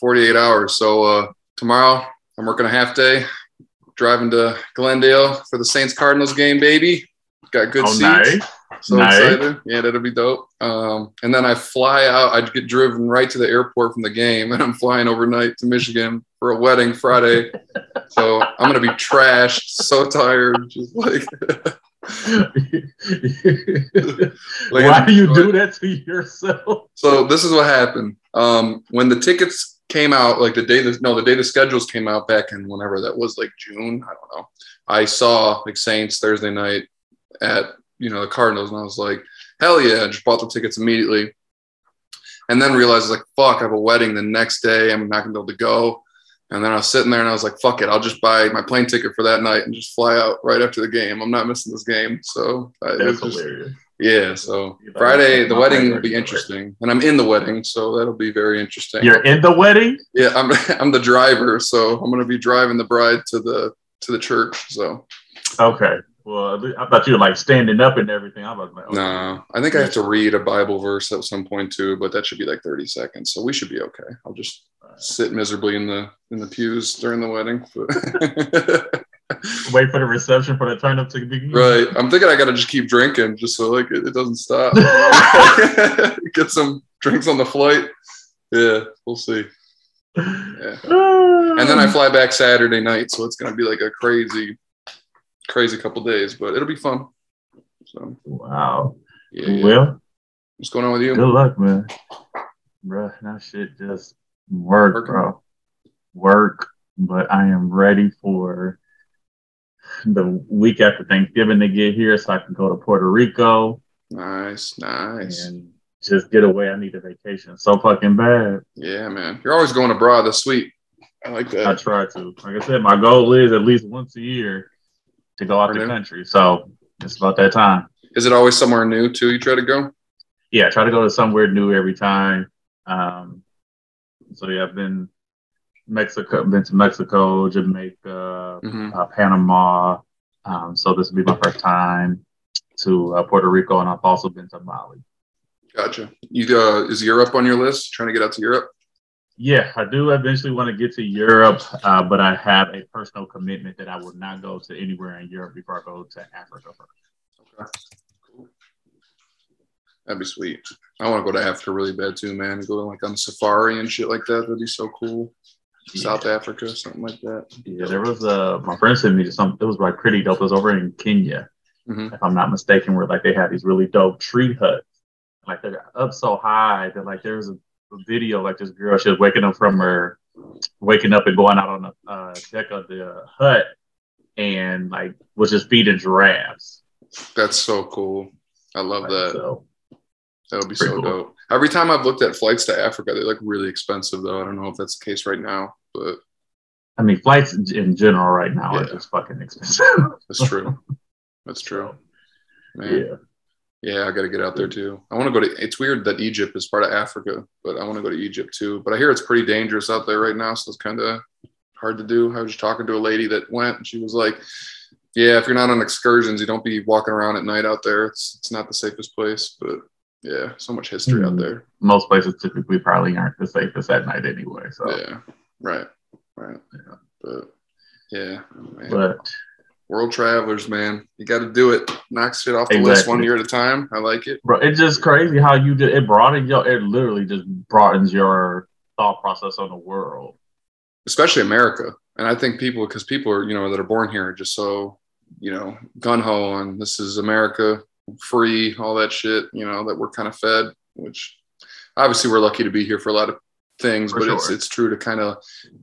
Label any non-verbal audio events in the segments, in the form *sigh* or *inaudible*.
48 hours. So uh, tomorrow I'm working a half day, driving to Glendale for the Saints Cardinals game, baby. Got good Oh, seats. nice. So Nice. excited. Yeah, that'll be dope. Um, and then I fly out. I get driven right to the airport from the game, *laughs* and I'm flying overnight to Michigan for a wedding Friday. so I'm gonna be trashed, so tired, just like. *laughs* Why do you do that to yourself? So this is what happened. Um, when the tickets came out, like the day the no, the day the schedules came out back in whenever that was, like June. I don't know. I saw like Saints Thursday night at you know the Cardinals, and I was like, hell yeah! I just bought the tickets immediately, and then realized like, fuck, I have a wedding the next day. I'm not gonna be able to go. And then I was sitting there and I was like, fuck it, I'll just buy my plane ticket for that night and just fly out right after the game. I'm not missing this game. So I, That's was just- hilarious. Yeah, so You know, Friday the wedding will be interesting, and I'm in the wedding, so that'll be very interesting. You're in the wedding? yeah, I'm *laughs* I'm the driver, so I'm gonna be driving the bride to the to the church. So Okay. Well, I thought you were like standing up and everything. I was like, okay. no, I think I have to read a Bible verse at some point too, but that should be like 30 seconds, so we should be okay. I'll just sit miserably in the in the pews during the wedding. *laughs* *laughs* Wait for the reception for the turn up to begin. right, I'm thinking I gotta just keep drinking just so like it, it doesn't stop. *laughs* Get some drinks on the flight. Yeah, we'll see. Yeah. and then I fly back Saturday night, so it's gonna be like a crazy, crazy couple days, but it'll be fun. So Wow. yeah, yeah. Well, what's going on with you? good luck, man. Bruh, that shit just work, Working. bro. Work, but I am ready for the week after Thanksgiving to get here so I can go to Puerto Rico Nice, nice. and just get away. I need a vacation so fucking bad. Yeah, man, you're always going abroad. That's sweet. I like that. I try to. Like I said, my goal is at least once a year to go out the Renew. country. So it's about that time. Is it always somewhere new too? You try to go? Yeah, try to go to somewhere new every time. Um, so yeah, I've been Mexico, been to Mexico, Jamaica, hmm uh, Panama. Um, so this will be my first time to uh, Puerto Rico, and I've also been to Mali. Gotcha. You uh, is Europe on your list? Trying to get out to Europe? Yeah, I do eventually want to get to Europe, uh, but I have a personal commitment that I will not go to anywhere in Europe before I go to Africa first. Cool. That'd be sweet. I want to go to Africa really bad too, man. Go like on safari and shit like that. That'd be so cool. South Africa, something like that. Yeah, there was uh my friend sent me to some. It was like pretty dope. It was over in Kenya, Mhm. if I'm not mistaken, where like they had these really dope tree huts. Like they're up so high that like there's a, a video like this girl she was waking up from her waking up and going out on the uh, deck of the hut and like was just feeding giraffes. That's so cool. I love Like, that. So That would be so cool. dope. Every time I've looked at flights to Africa, they look really expensive though. I don't know if that's the case right now, but I mean, flights in- in general right now are just fucking expensive. *laughs* that's true. That's true. Man. yeah. Yeah, I got to get out there too. I want to go to. It's weird that Egypt is part of Africa, but I want to go to Egypt too. But I hear it's pretty dangerous out there right now, so it's kind of hard to do. I was just talking to a lady that went, and she was like, "Yeah, if you're not on excursions, you don't be walking around at night out there. It's it's not the safest place." But yeah, so much history out Mhm. there. Most places typically probably aren't the safest at night anyway. So, Yeah, right, right. Yeah. But yeah, man. but world travelers, man, you got to do it. Knock shit off the list one year at a time. I like it. bro, it's just crazy how you just it broadens your it literally just broadens your thought process on the world. especially America. And I think people, because people are, you know, that are born here are just so, you know, gun ho on this is America, free, all that shit, you know, that we're kind of fed, which obviously we're lucky to be here for a lot of things, For but it's sure. it's true to kind of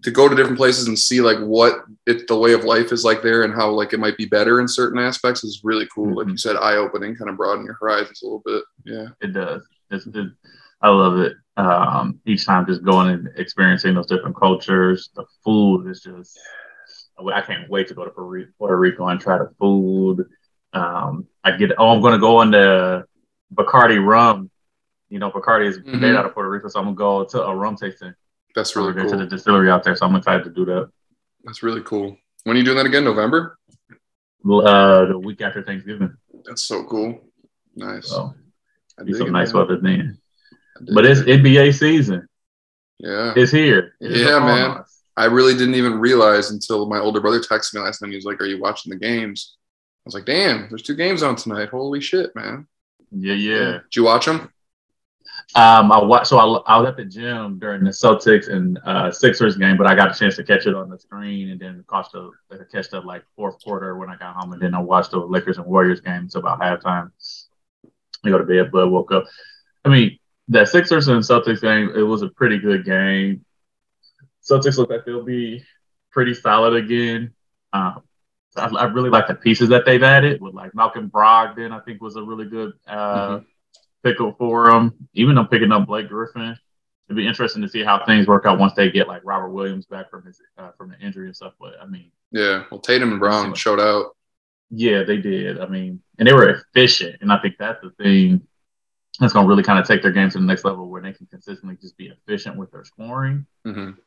to go to different places and see like what it the way of life is like there and how like it might be better in certain aspects is really cool. Like Mhm. you said, eye opening, kind of broaden your horizons a little bit. Yeah. It does. It's, it, I love it. Um, each time just going and experiencing those different cultures. The food is just. I can't wait to go to Puerto Rico and try the food. Um, I get. Oh, I'm going to go on the Bacardi rum. You know, Bacardi is made Mhm. out of Puerto Rico, so I'm gonna go to a rum tasting. That's Really really to the distillery out there, so I'm excited to do that. That's really cool. When are you doing that again? November? Uh, the week after Thanksgiving, That's so cool. Nice. so I be some it, nice man. weather then. But it's it. NBA season. Yeah. It's here. It Yeah, man. us. I really didn't even realize until my older brother texted me last night. He was like, "Are you watching the games?" I was like, "Damn, there's two games on tonight. Holy shit, man!" Yeah, yeah. Did you watch them? Um, I watched. So I, I was at the gym during the Celtics and uh, Sixers game, but I got a chance to catch it on the screen, and then caught the catch the like fourth quarter when I got home, and then I watched the Lakers and Warriors game until about halftime. I go to bed, but woke up. I mean, that Sixers and Celtics game, it was a pretty good game. Celtics look like they'll be pretty solid again. Um, I, I really like the pieces that they've added with like Malcolm Brogdon. I think was a really good uh, pick up for them. Even them picking up Blake Griffin. It'd be interesting to see how things work out once they get like Robert Williams back from his uh, from the injury and stuff. But I mean, Yeah. Well, Tatum and Brown showed out. yeah, they did. I mean, and they were efficient, and I think that's the thing that's going to really kind of take their game to the next level where they can consistently just be efficient with their scoring. hmm I mean,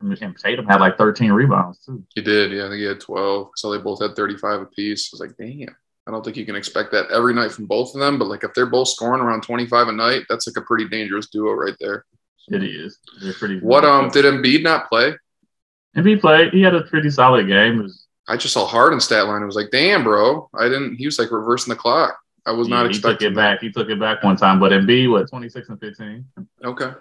and Tatum had like 13 rebounds too. He did. Yeah, I think he had 12. So they both had 35 apiece. I was like, damn. I don't think you can expect that every night from both of them. But like, if they're both scoring around 25 a night, that's like a pretty dangerous duo right there. It is. They're pretty. What um did Embiid not play? He played. He had a pretty solid game. Was, I just saw Harden stat line. It was like, damn, bro. I didn't. He was like reversing the clock. I was not yeah, he took expecting it back. He took it back one time, but Embiid what 26 and 15. Okay.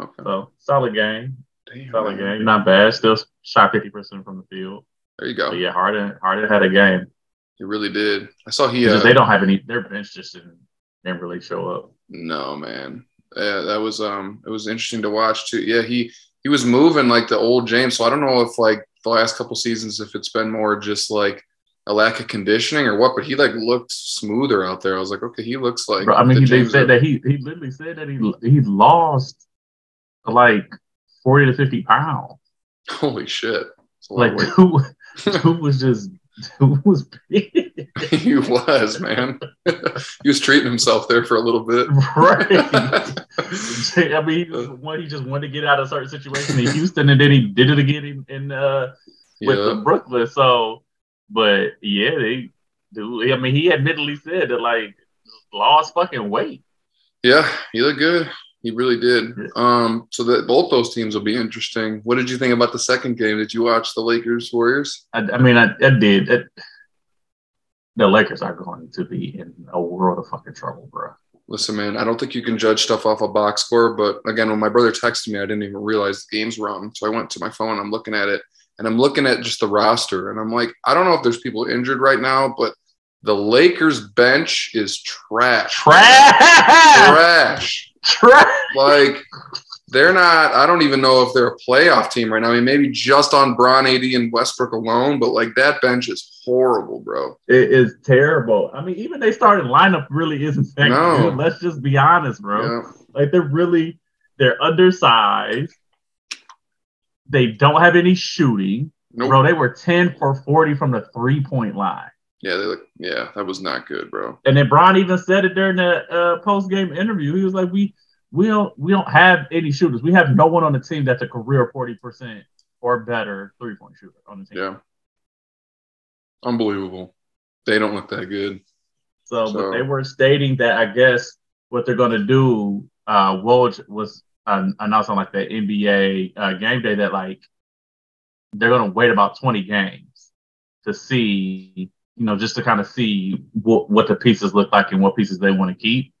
Okay. So solid game. Damn, Solid man. game. Not bad. Still shot 50 percent from the field. There you go. But yeah, Harden Harden had a game. He really did. I saw he. It's Uh, they don't have any. Their bench just didn't, didn't really show up. No, man. Yeah, that was um it was interesting to watch too. Yeah, he he was moving like the old James. So I don't know if like the last couple seasons if it's been more just like a lack of conditioning or what, but he like looked smoother out there. I was like, okay, he looks like Bro, I mean, the he, they James said of- that he he literally said that he he lost like 40 to 50 pounds. holy shit. It's a lot Like who *laughs* who was just who was big. *laughs* he was, man. he was treating himself there for a little bit. right. *laughs* I mean, he was he just wanted to get out of a certain situation in Houston, and then he did it again in, in uh with yeah. the Brooklyn. So, but yeah, they do. I mean, he admittedly said that like lost fucking weight. Yeah, he looked good. He really did. Um, so that both those teams will be interesting. What did you think about the second game? Did you watch the Lakers Warriors? I, I mean, I, I did. It, the Lakers are going to be in a world of fucking trouble, bro. Listen, man, I don't think you can judge stuff off a box score. But again, when my brother texted me, I didn't even realize the games were on. So I went to my phone. I'm looking at it, and I'm looking at just the roster, and I'm like, I don't know if there's people injured right now, but the Lakers bench is trash. Trash, Trash. Trash. Like they're not. I don't even know if they're a playoff team right now. I mean, maybe just on Bron, AD, and Westbrook alone, but like that bench is horrible, bro. It is terrible. I mean, even they started lineup really isn't that No. good. Let's just be honest, bro. Yeah. Like they're really they're undersized. They don't have any shooting. Nope. Bro, they were 10 for 40 from the three point line. Yeah, they look. Yeah, that was not good, bro. And then Brian even said it during the uh, post game interview. He was like, "We we don't we don't have any shooters. We have no one on the team that's a career forty percent or better three point shooter on the team." Yeah. Unbelievable. They don't look that good. So, So- but they were stating that I guess what they're gonna do. Uh, Woj was uh, announced on like the NBA uh, game day that like they're gonna wait about twenty games to see, you know, just to kind of see what what the pieces look like and what pieces they want to keep.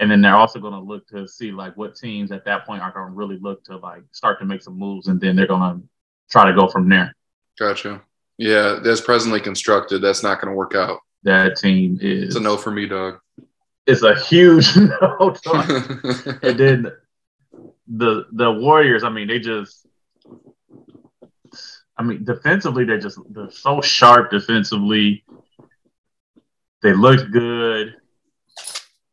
And then they're also going to look to see like what teams at that point are going to really look to like start to make some moves, and then they're going to try to go from there. Gotcha. Yeah, that's presently constructed, that's not going to work out. That team is It's a no for me, dog. It's a huge *laughs* no. *laughs* and then the the Warriors, I mean, they just I mean, defensively they're just they're so sharp defensively. They looked good.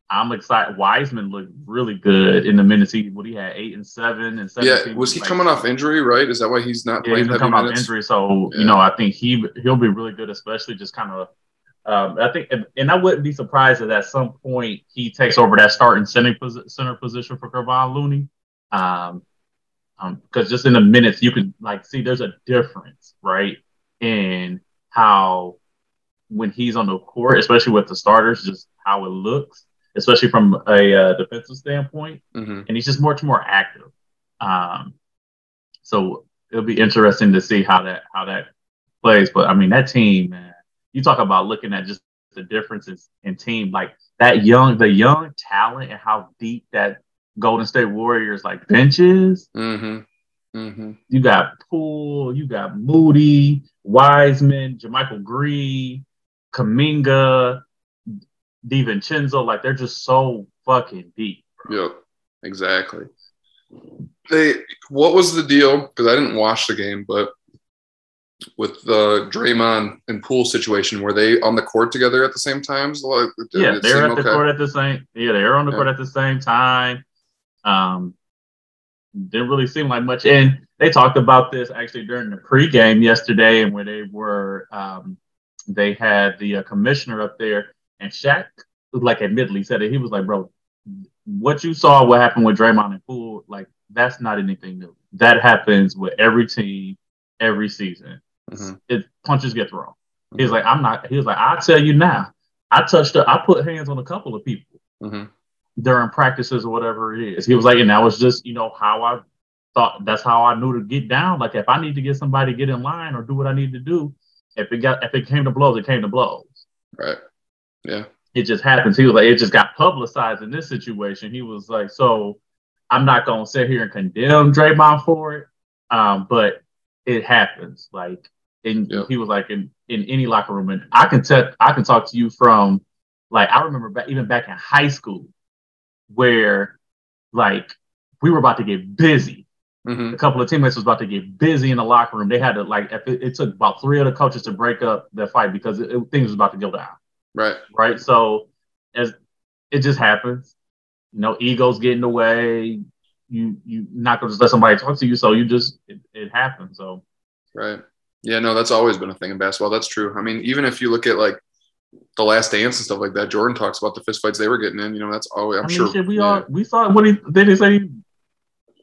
I'm excited. Wiseman looked really good in the minutes he what he had eight and seven and seven. yeah, was he Like, coming off injury? Right? Is that why he's not Yeah, he's coming off injury, so Yeah. you know I think he he'll be really good, especially just kind of. Um, I think, and, I wouldn't be surprised if at some point he takes over that starting center posi- center position for Kevon Looney. Um, um, because just in the minutes you can like see there's a difference, right, in how when he's on the court, especially with the starters, just how it looks, especially from a uh, defensive standpoint hmm and he's just much more active. Um, so it'll be interesting to see how that how that plays. But I mean, that team, man, you talk about looking at just the differences in team, like that young, the young talent and how deep that Golden State Warriors like benches. Mm-hmm. Mm-hmm. You got Poole, you got Moody, Wiseman, JaMychal Green, Kuminga, DiVincenzo. Like they're just so fucking deep. Bro. Yep, exactly. They, what was the deal? Because I didn't watch the game, but with the Draymond and Poole situation, were they on the court together at the same times? Like, yeah, they were at the okay? court at the same. Yeah, they were on the yeah. court at the same time. Um, didn't really seem like much. And they talked about this actually during the pregame yesterday, and where they were, um, they had the uh, commissioner up there, and Shaq, like, admittedly said it. He was like, "Bro, what you saw, what happened with Draymond and Poole, like, that's not anything new. That happens with every team, every season. Mm-hmm. It punches get thrown. Mm-hmm. He's like, I'm not. He was like, I tell you now, I touched. Up, I put hands on a couple of people." Mm-hmm during practices or whatever it is. He was like, and that was just, you know, how I thought that's how I knew to get down. Like if I need to get somebody to get in line or do what I need to do, if it got if it came to blows, it came to blows. Right. Yeah. It just happens. He was like, it just got publicized in this situation. He was like, so I'm not gonna sit here and condemn Draymond for it. Um, but it happens. Like and yep. he was like in, in any locker room. And I can tell I can talk to you from like I remember back, even back in high school where like we were about to get busy. Mm-hmm. A couple of teammates was about to get busy in the locker room. They had to like it, it took about three of the coaches to break up the fight because it, it, things was about to go down. Right. Right. So as it just happens, you know, egos get in the way. You you not gonna just let somebody talk to you, so you just it, it happens. So right. Yeah, no, that's always been a thing in basketball. That's true. I mean, even if you look at like the last dance and stuff like that. Jordan talks about the fist fights they were getting in. You know, that's always I'm I mean, sure. Shit, we yeah. all we saw what he did. He say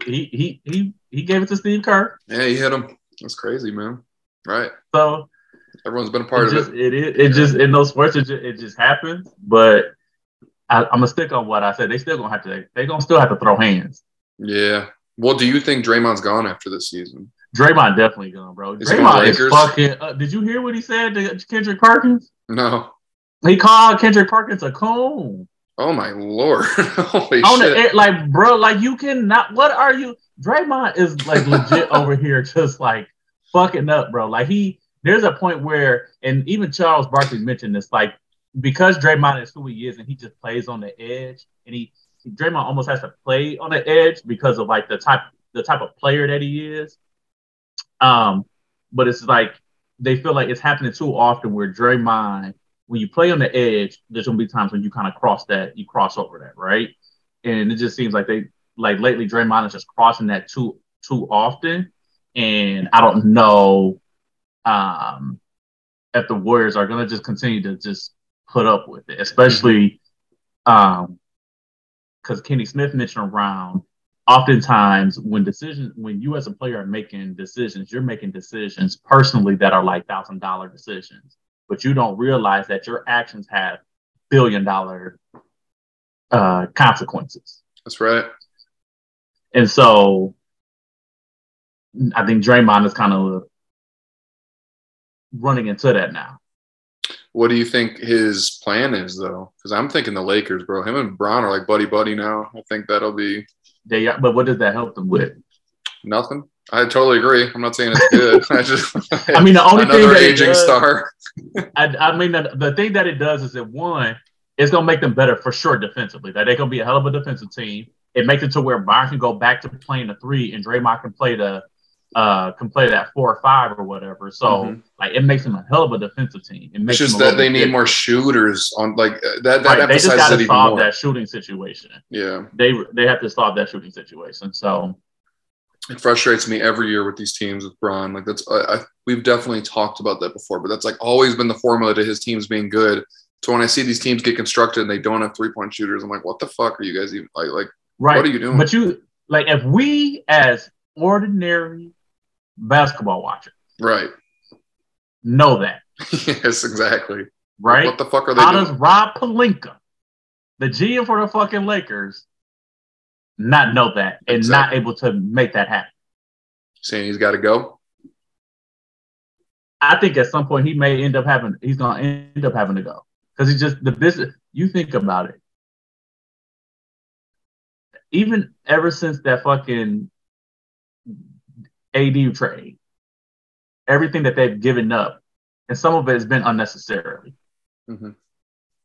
he he he he gave it to Steve Kerr. Yeah, he hit him. That's crazy, man. Right. So everyone's been a part of just, it. It is. It yeah. just in those sports, it just, it just happens. But I, am gonna stick on what I said. They still gonna have to. They gonna still have to throw hands. Yeah. Well, do you think Draymond's gone after this season? Draymond definitely gone, bro. Is Draymond is fucking. Uh, did you hear what he said to Kendrick Perkins? No. He called Kendrick Perkins a coon. Oh my lord! *laughs* Holy On shit! Like, bro, like you cannot. What are you? Draymond is like legit *laughs* over here, just like fucking up, bro. Like he, there's a point where, and even Charles Barkley mentioned this, like because Draymond is who he is, and he just plays on the edge, and he Draymond almost has to play on the edge because of like the type the type of player that he is. Um, but it's like they feel like it's happening too often where Draymond when you play on the edge, there's gonna be times when you kind of cross that, you cross over that, right? And it just seems like they like lately Draymond is just crossing that too too often. And I don't know um if the Warriors are gonna just continue to just put up with it, especially um because Kenny Smith mentioned around oftentimes when decisions when you as a player are making decisions, you're making decisions personally that are like thousand dollar decisions but you don't realize that your actions have billion dollar uh, consequences. That's right. And so I think Draymond is kind of running into that now. What do you think his plan is, though? Because I'm thinking the Lakers, bro. Him and Bron are like buddy buddy now. I think that'll be. They, but what does that help them with? Nothing. I totally agree. I'm not saying it's good. *laughs* I just. I mean, the only thing that aging does, star. I, I, mean, the, the thing that it does is that one, it's gonna make them better for sure defensively. That they're gonna be a hell of a defensive team. It makes it to where Byron can go back to playing the three, and Draymond can play the uh can play that four or five or whatever. So mm-hmm. like it makes them a hell of a defensive team. It makes it's just that they need more shooters on like uh, that. That right. they just got to solve that shooting situation. Yeah, they they have to solve that shooting situation. So it frustrates me every year with these teams with Bron. Like that's I, I, we've definitely talked about that before, but that's like always been the formula to his teams being good. So when I see these teams get constructed and they don't have three point shooters, I'm like, what the fuck are you guys even like? Like, right. what are you doing? But you like if we as ordinary basketball watchers, right, know that. *laughs* yes, exactly. Right. What the fuck are they? How doing? does Rob Pelinka, the GM for the fucking Lakers, not know that and exactly. not able to make that happen. Saying he's got to go. I think at some point he may end up having he's gonna end up having to go because he just the business. You think about it. Even ever since that fucking AD trade, everything that they've given up, and some of it has been unnecessarily. Mm-hmm.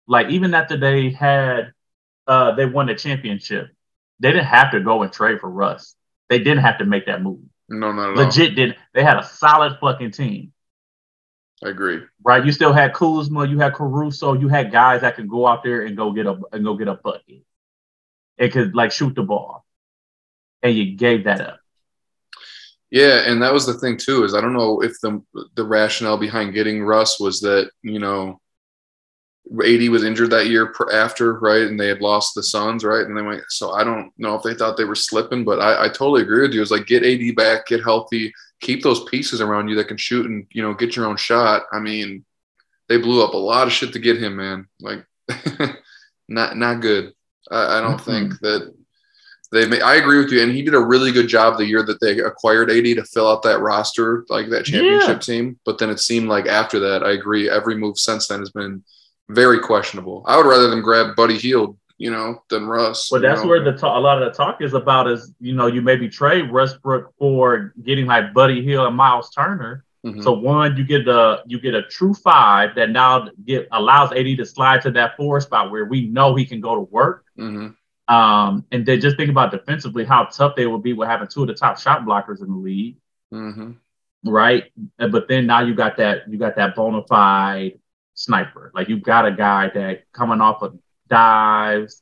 Like even after they had uh they won the championship, they didn't have to go and trade for Russ. They didn't have to make that move. No, no, no. Legit Didn't They had a solid fucking team. I agree. Right, you still had Kuzma, you had Caruso, you had guys that could go out there and go get a and go get a bucket. It could like shoot the ball, and you gave that up. Yeah, and that was the thing too. Is I don't know if the the rationale behind getting Russ was that you know, AD was injured that year after, right, and they had lost the Suns, right, and they went. So I don't know if they thought they were slipping, but I, I totally agree with you. It's like get AD back, get healthy, keep those pieces around you that can shoot and you know get your own shot. I mean, they blew up a lot of shit to get him, man. Like, *laughs* not not good. I, I don't mm-hmm. think that they. Made, I agree with you, and he did a really good job the year that they acquired AD to fill out that roster, like that championship yeah. team. But then it seemed like after that, I agree. Every move since then has been very questionable. I would rather them grab Buddy Hield you know, than Russ. Well, that's know? where the talk, a lot of the talk is about is, you know, you maybe trade Westbrook for getting like Buddy Hield and Miles Turner. Mm-hmm. So one, you get a you get a true five that now get allows AD to slide to that four spot where we know he can go to work. Mm-hmm. Um, and then just think about defensively how tough they would be with having two of the top shot blockers in the league. Mm-hmm. Right. But then now you got that you got that bona fide sniper. Like you've got a guy that coming off of dives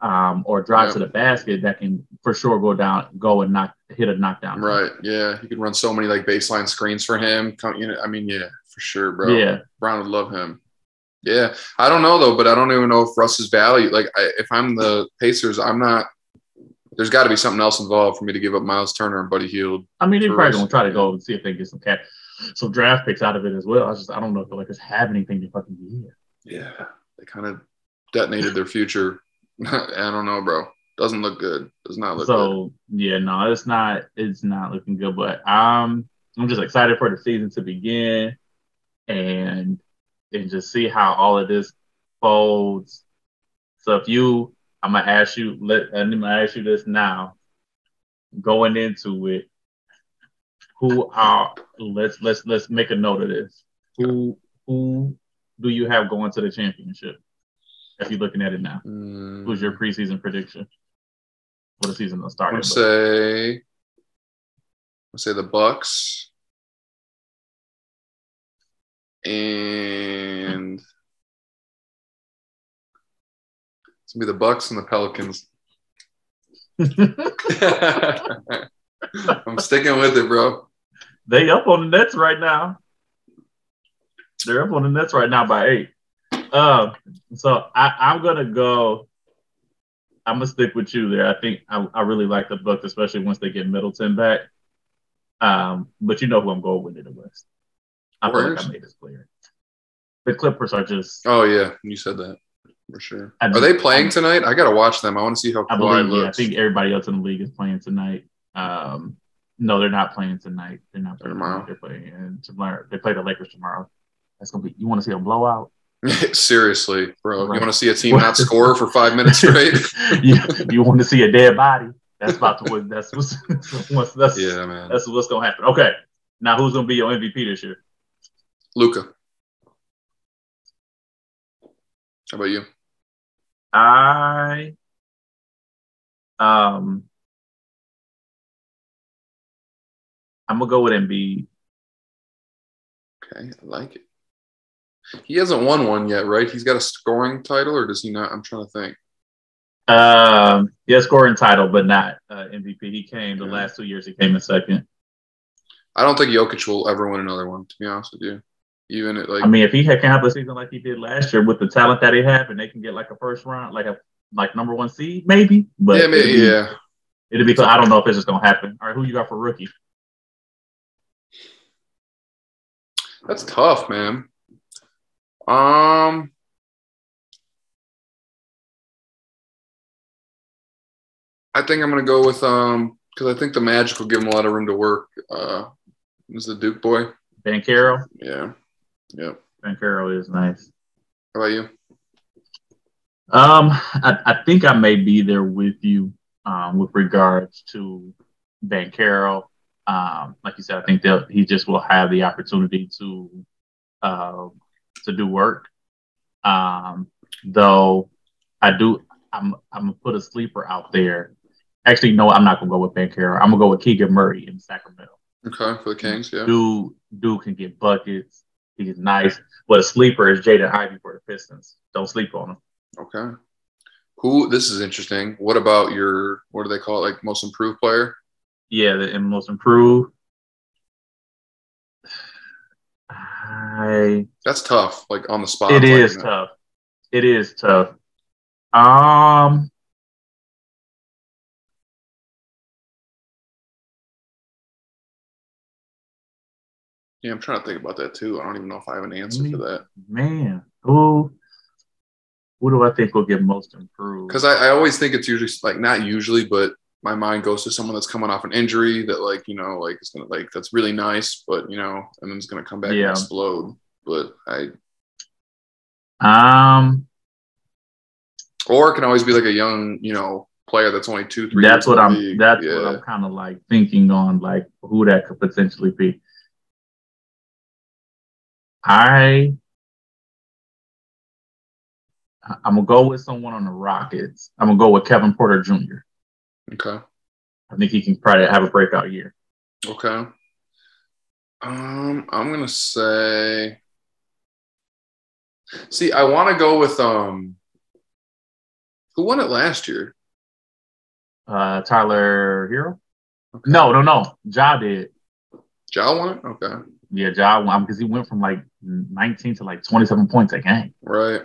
um, or drive to the basket that can for sure go down, go and knock, hit a knockdown. Right. Yeah. You could run so many like baseline screens for him. Come, You know, I mean, yeah, for sure, bro. Yeah. Bron would love him. Yeah. I don't know though, but I don't even know if Russ's value, like I, if I'm the Pacers, I'm not, there's got to be something else involved for me to give up Miles Turner and Buddy Hield. I mean, they're probably going to try to go and see if they can get some cat, some draft picks out of it as well. I just, I don't know if the Lakers have anything to fucking give. Yeah. They kind of detonated their future. *laughs* I don't know, bro. Doesn't look good. Does not look so, good. yeah, no, it's not. It's not looking good. But um, I'm just excited for the season to begin, and and just see how all of this folds. So if you, I'm gonna ask you. Let I'm gonna ask you this now. Going into it, who are let's let's let's make a note of this. Who who do you have going to the championship? if you're looking at it now? Mm. Who's your preseason prediction for the season that started? I say, I say the Bucks and it's gonna be the Bucks and the Pelicans. *laughs* I'm sticking with it, bro. They up on the Nets right now. They're up on the Nets right now by eight. Um, so I, am gonna go. I'm gonna stick with you there. I think I, I really like the Bucks, especially once they get Middleton back. Um, but you know who I'm going with in the West. I feel like I made this clear. The Clippers are just. Oh yeah, you said that for sure. I are they playing tonight? I gotta watch them. I want to see how I believe. Yeah, I think everybody else in the league is playing tonight. Um, no, they're not playing tonight. They're not playing tomorrow. They're playing tomorrow. They play the Lakers tomorrow. That's gonna be. You want to see a blowout? *laughs* Seriously, bro. Right. You want to see a team not *laughs* score for five minutes straight? *laughs* you, you want to see a dead body? That's about to win. That's what's, what's that's yeah, man. That's what's gonna happen. Okay, now who's gonna be your MVP this year? Luka. How about you? I um I'm gonna go with Embiid. Okay, I like it. He hasn't won one yet, right? He's got a scoring title, or does he not? I'm trying to think. Um, yeah, scoring title, but not uh, MVP. He came the last two years. He came in second. I don't think Jokic will ever win another one. To be honest with you, even at like. I mean, if he can have a season like he did last year with the talent that he have, and they can get like a first round, like a like number one seed, maybe. But yeah, maybe, it'd be, yeah. It'll be. I don't know if it's just gonna happen. All right, who you got for rookie? That's tough, man. Um, I think I'm gonna go with um because I think the Magic will give him a lot of room to work. Uh, is the Duke boy? Banchero. Yeah. Yeah. Banchero is nice. How about you? Um, I, I think I may be there with you um, with regards to Banchero. Um, like you said, I think that he just will have the opportunity to uh, to do work. Um, though I do, I'm I'm gonna put a sleeper out there. Actually, no, I'm not gonna go with Banchero. I'm gonna go with Keegan Murray in Sacramento. Okay, for the Kings, yeah. Dude, dude can get buckets. He's nice, but a sleeper is Jaden Ivey for the Pistons. Don't sleep on him. Okay. Who? This is interesting. What about your? What do they call it? Like most improved player? Yeah, the most improved. I. That's tough. Like on the spot. It is that. tough. It is tough. Um. Yeah, I'm trying to think about that too. I don't even know if I have an answer Me- for that Man, who? Who do I think will get most improved? because I, I always think it's usually like not usually, but my mind goes to someone that's coming off an injury that like you know like it's gonna like that's really nice, but you know, and then it's gonna come back Yeah. and explode. But I um, or it can always be like a young you know player that's only two three. that's years what I'm. league. That's yeah. what I'm kind of like thinking on, like who that could potentially be. I. I'm gonna go with someone on the Rockets. I'm gonna go with Kevin Porter Jr. Okay. I think he can probably have a breakout year. Okay. Um, I'm gonna say. See, I want to go with um. Who won it last year? Uh, Tyler Herro? Okay. No, no, no. Ja did. Jal won it. Okay. Yeah, Ja won because he went from like 19 to like 27 points a game. Right.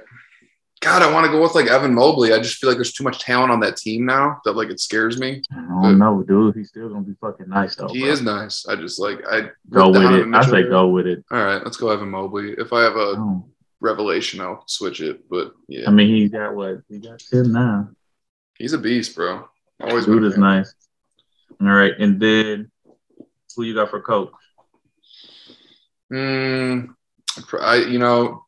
God, I want to go with like Evan Mobley. I just feel like there's too much talent on that team now that like it scares me. I don't know, dude. He's still gonna be fucking nice though. He bro. is nice. I just like I Go with it. I say go with it. All right, let's go Evan Mobley. If I have a Oh, revelation, I'll switch it. But yeah, I mean, he's got what? He got 10 now. he's a beast, bro. Always Dude is nice. All right, and then who you got for coach? Mm, I, you know,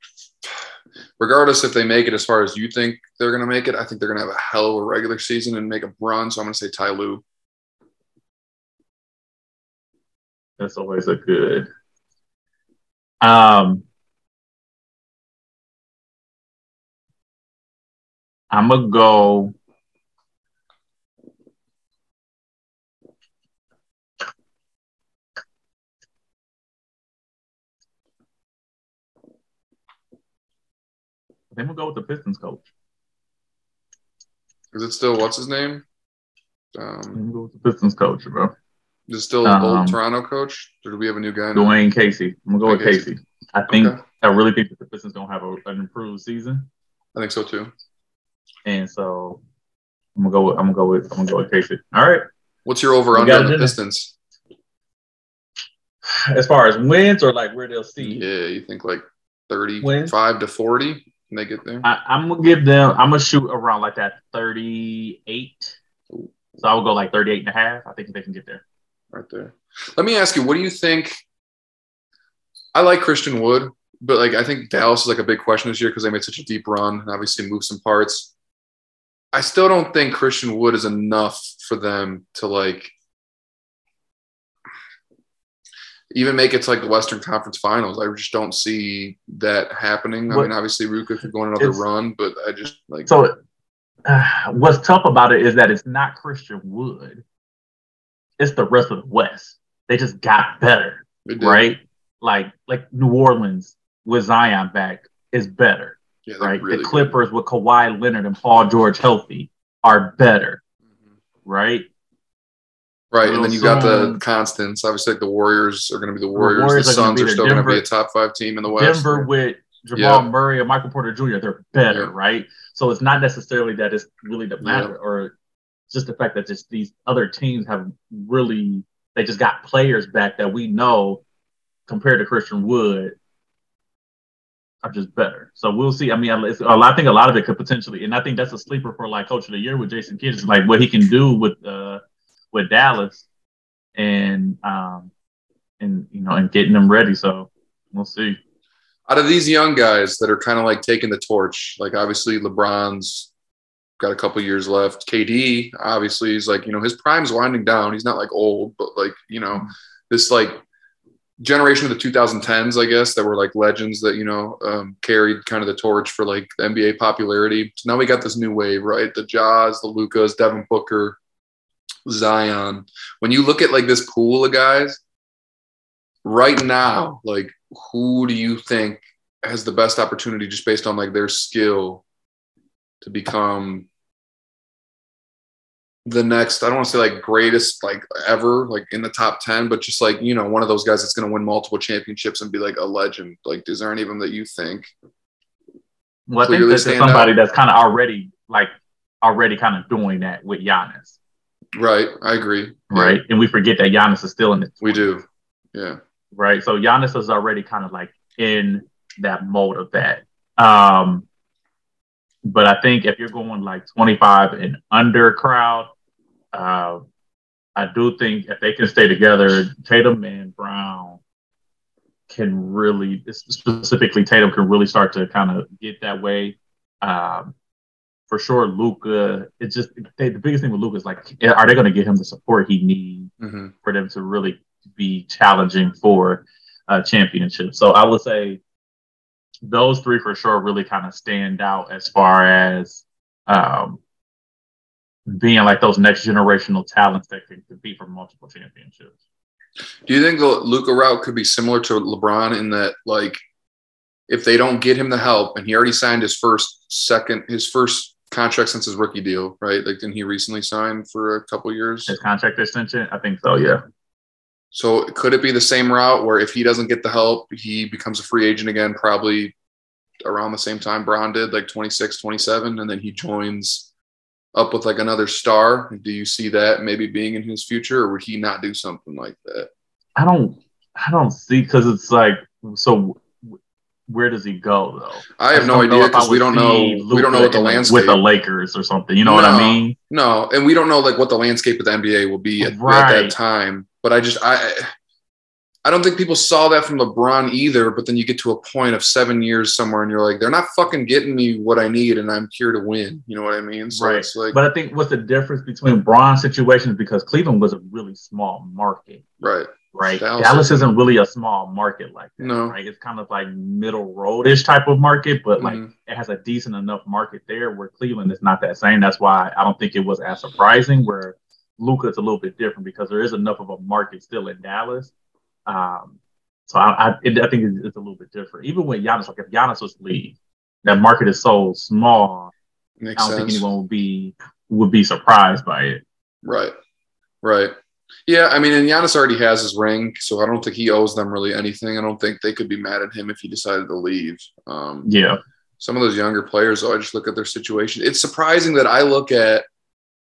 regardless if they make it as far as you think they're going to make it, I think they're going to have a hell of a regular season and make a run. So I'm going to say Ty Lue. That's always a good. Um, I'm gonna go. Then we'll go with the Pistons coach. Is it still what's his name? Um, we'll go with the Pistons coach, bro. is it still Um, old Toronto coach? Or do we have a new guy? now? Dwane Casey. I'm gonna go with Dwane Casey. I think Okay. I really think that the Pistons gonna have a, an improved season, I think so too. and so I'm gonna go. With, I'm gonna go with. I'm gonna go with Casey. All right. What's your over under on the Pistons? As far as wins or like where they'll see, Yeah, you think like 35 Wins? to 40? Can they get there? I, I'm gonna give them. I'm gonna shoot around like that 38. So I would go like 38 and a half. I think they can get there. right there. Let me ask you, what do you think? I like Christian Wood, but like I think Dallas is like a big question this year because they made such a deep run and obviously moved some parts. I still don't think Christian Wood is enough for them to like even make it to like the Western Conference Finals. I just don't see that happening. I What- mean, obviously Luka could go on another run, but I just like So uh, *sighs* what's tough about it is that it's not Christian Wood. It's the rest of the West. They just got better. right? Like like New Orleans with Zion back is better, Yeah, right? really the good. Clippers with Kawhi Leonard and Paul George healthy are better, Mhm. right? Right, and then you got the constants. Obviously, like the Warriors are going to be the Warriors. The, Warriors are gonna Suns be are still going to be a top five team in the West. Denver with Jamal Yeah. Murray and Michael Porter Jr. They're better, Yeah. right? So it's not necessarily that it's really the matter, or just the fact that just these other teams have really they just got players back that we know compared to Christian Wood are just better. So we'll see. I mean, it's, I think a lot of it could potentially, and I think that's a sleeper for like Coach of the Year with Jason Kidd, is like what he can do with uh with Dallas, and um, and you know, and getting them ready. So we'll see. Out of these young guys that are kind of like taking the torch, like obviously LeBron's got a couple years left. KD, obviously, he's like, you know, his prime's winding down. He's not like old, but like, you know, this like generation of the 2010s, I guess, that were like legends that, you know, um, carried kind of the torch for like the NBA popularity. So now we got this new wave, right? The Jaws, the Lukas, Devin Booker, Zion. When you look at like this pool of guys right now, oh. like who do you think has the best opportunity just based on like their skill to become the next, I don't want to say like greatest like ever, like in the top 10, but just like, you know, one of those guys that's going to win multiple championships and be like a legend. Like, is there any of them that you think? Well, I think there's somebody out? that's kind of already like already kind of doing that with Giannis. Right. I agree. Right. Yeah. And we forget that Giannis is still in it. We do. Yeah. Right. So Giannis is already kind of like in that mode of that. Um, but I think if you're going like 25 and under crowd, uh, I do think if they can stay together, Tatum and Brown can really, specifically Tatum can really start to kind of get that way. Um, for sure, Luka. It's just they, the biggest thing with Luka is like, are they going to get him the support he needs mm-hmm. for them to really be challenging for a championship? So I would say those three for sure really kind of stand out as far as um, being like those next generational talents that can compete for multiple championships. Do you think the Luka route could be similar to LeBron in that, like, if they don't get him the help, and he already signed his first, second, his first contract since his rookie deal, right? Like, didn't he recently sign for a couple years? His contract extension, I think so. Yeah. So could it be the same route where if he doesn't get the help, he becomes a free agent again, probably around the same time Bron did, like 26, 27, and then he joins up with like another star? Do you see that maybe being in his future, or would he not do something like that? I don't, I don't see because it's like so. Where does he go though? I have I no idea because we don't know. Luka we don't know what the landscape with the Lakers or something. You know no, what I mean? No, and we don't know like what the landscape of the NBA will be at, right. at that time. But I just I I don't think people saw that from LeBron either. But then you get to a point of seven years somewhere, and you're like, they're not fucking getting me what I need, and I'm here to win. You know what I mean? So right. Like, but I think what's the difference between Bron's situation because Cleveland was a really small market. Right. Right. Dallas, Dallas isn't really a small market like that. No. Right. It's kind of like middle roadish type of market, but like mm-hmm. it has a decent enough market there where Cleveland is not that same. That's why I don't think it was as surprising. Where Luka is a little bit different because there is enough of a market still in Dallas um, so I, I, it, I think it's, it's, a little bit different. Even with Giannis, like if Giannis was to leave, that market is so small. Makes I don't sense. think anyone would be would be surprised by it. Right, right. Yeah, I mean, and Giannis already has his ring, so I don't think he owes them really anything. I don't think they could be mad at him if he decided to leave. Um, yeah. Some of those younger players, though, I just look at their situation. It's surprising that I look at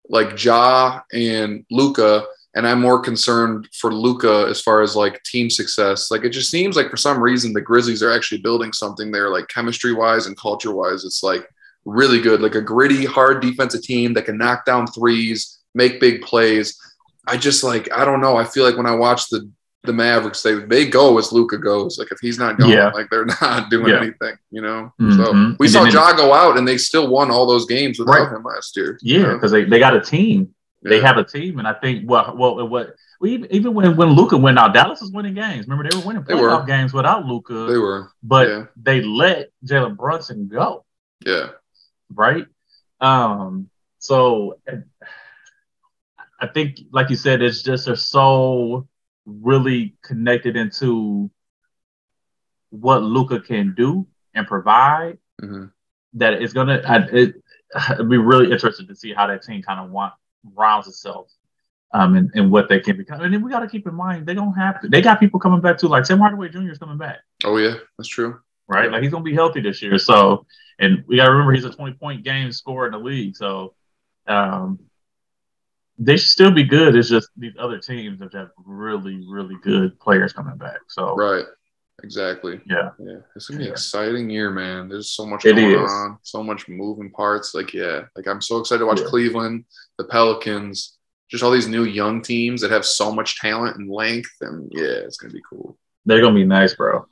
like Ja and Luka, and I'm more concerned for Luka as far as like team success. Like it just seems like for some reason the Grizzlies are actually building something there, like chemistry wise and culture wise. It's like really good, like a gritty, hard defensive team that can knock down threes, make big plays. I just like I don't know. I feel like when I watch the the Mavericks, they they go as Luka goes. Like if he's not going, yeah. like they're *laughs* not doing yeah. anything, you know. Mm-hmm. So we and saw Ja go out, and they still won all those games without right. him last year. Yeah, because you know? they, they got a team they have a team, and I think well, well, what even even when when Luka went out, Dallas was winning games. Remember, they were winning playoff were. games without Luka. They were, but yeah. they let Jalen Brunson go. Yeah, right. Um, so I think, like you said, it's just they're so really connected into what Luka can do and provide mm-hmm. that it's gonna. It, it'd be really interesting to see how that team kind of want rounds itself um, and, and what they can become. And then we got to keep in mind they don't have to. They got people coming back too. Like Tim Hardaway Jr. is coming back. Oh yeah, that's true. Right, like he's gonna be healthy this year. So, and we got to remember he's a twenty point game scorer in the league. So, um, they should still be good. It's just these other teams have really, really good players coming back. So, right. Exactly. Yeah. Yeah. It's gonna be an exciting year, man. There's so much it going is. on, so much moving parts. Like, yeah, like I'm so excited to watch yeah. Cleveland, the Pelicans, just all these new young teams that have so much talent and length, and yeah, it's gonna be cool. They're gonna be nice, bro.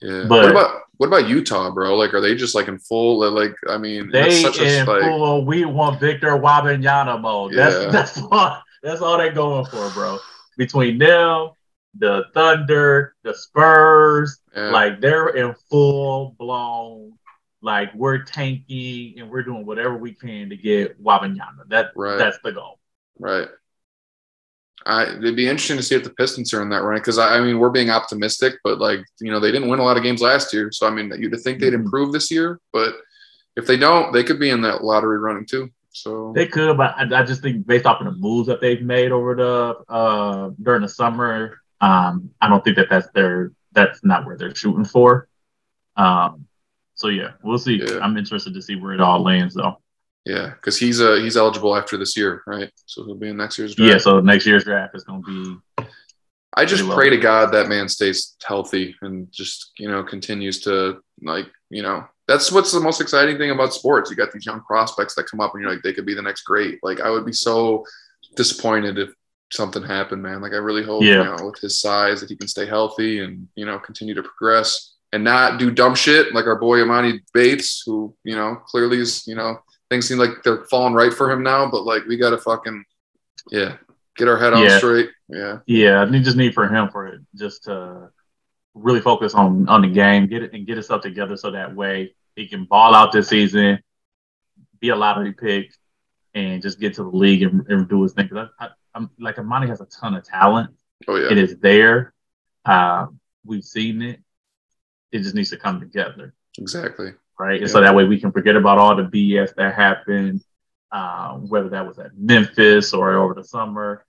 Yeah. But- what about what about Utah, bro? Like, are they just like in full? Like, I mean, They that's such a in like, full. We want Victor Wembanyama mode. That's Yeah. that's all. That's all they're going for, bro. Between them, the Thunder, the Spurs, yeah, like they're in full blown. Like we're tanking and we're doing whatever we can to get Wembanyama. That Right. that's the goal. right. I, it'd be interesting to see if the Pistons are in that run because I, I mean we're being optimistic, but like you know they didn't win a lot of games last year, so I mean you'd think they'd Mhm. improve this year, but if they don't, they could be in that lottery running too. So They could, but I, I just think based off of the moves that they've made over the uh during the summer, um, I don't think that that's their that's not where they're shooting for. Um, so yeah, we'll see. Yeah. I'm interested to see where it all lands, though. Yeah, because he's uh he's eligible after this year, right? So he'll be in next year's draft. Yeah, so next year's draft is going to be I just pray to God that man stays healthy and just you know continues to like you know that's what's the most exciting thing about sports. You got these young prospects that come up and you're like they could be the next great. Like I would be so disappointed if something happened, man. Like I really hope Yeah. you know with his size that he can stay healthy and you know continue to progress and not do dumb shit like our boy Emoni Bates, who you know clearly is you know things seem like they're falling right for him now, but like we got to fucking yeah get our head on Yeah. straight. Yeah. yeah. I just need for him for it just to really focus on on the game, get it and get himself together so that way he can ball out this season, be a lottery pick, and just get to the league and, and do his thing. 'Cause I, I'm like Emoni has a ton of talent. Oh yeah. It is there. Um, we've seen it. It just needs to come together, Exactly. Right? And Yeah. so that way we can forget about all the BS that happened, uh, whether that was at Memphis or over the summer.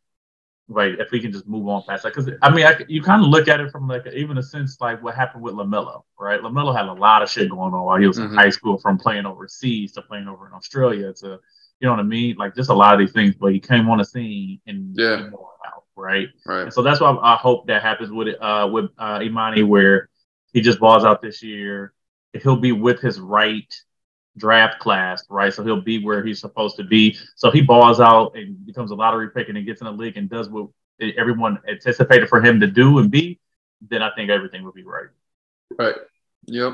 Right, if we can just move on past that, because I mean, I, you kind of look at it from like even a sense like what happened with Lamelo, right? Lamelo had a lot of shit going on while he was Mhm. in high school, from playing overseas to playing over in Australia to, you know what I mean? Like just a lot of these things, but he came on the scene and Yeah. out, right? Right. And so that's why I hope that happens with it, uh, with uh, Emoni, where he just balls out this year. He'll be with his right draft class, right? So he'll be where he's supposed to be. So he balls out and becomes a lottery pick and then gets in the league and does what everyone anticipated for him to do and be. Then I think everything will be right. Right. Yep.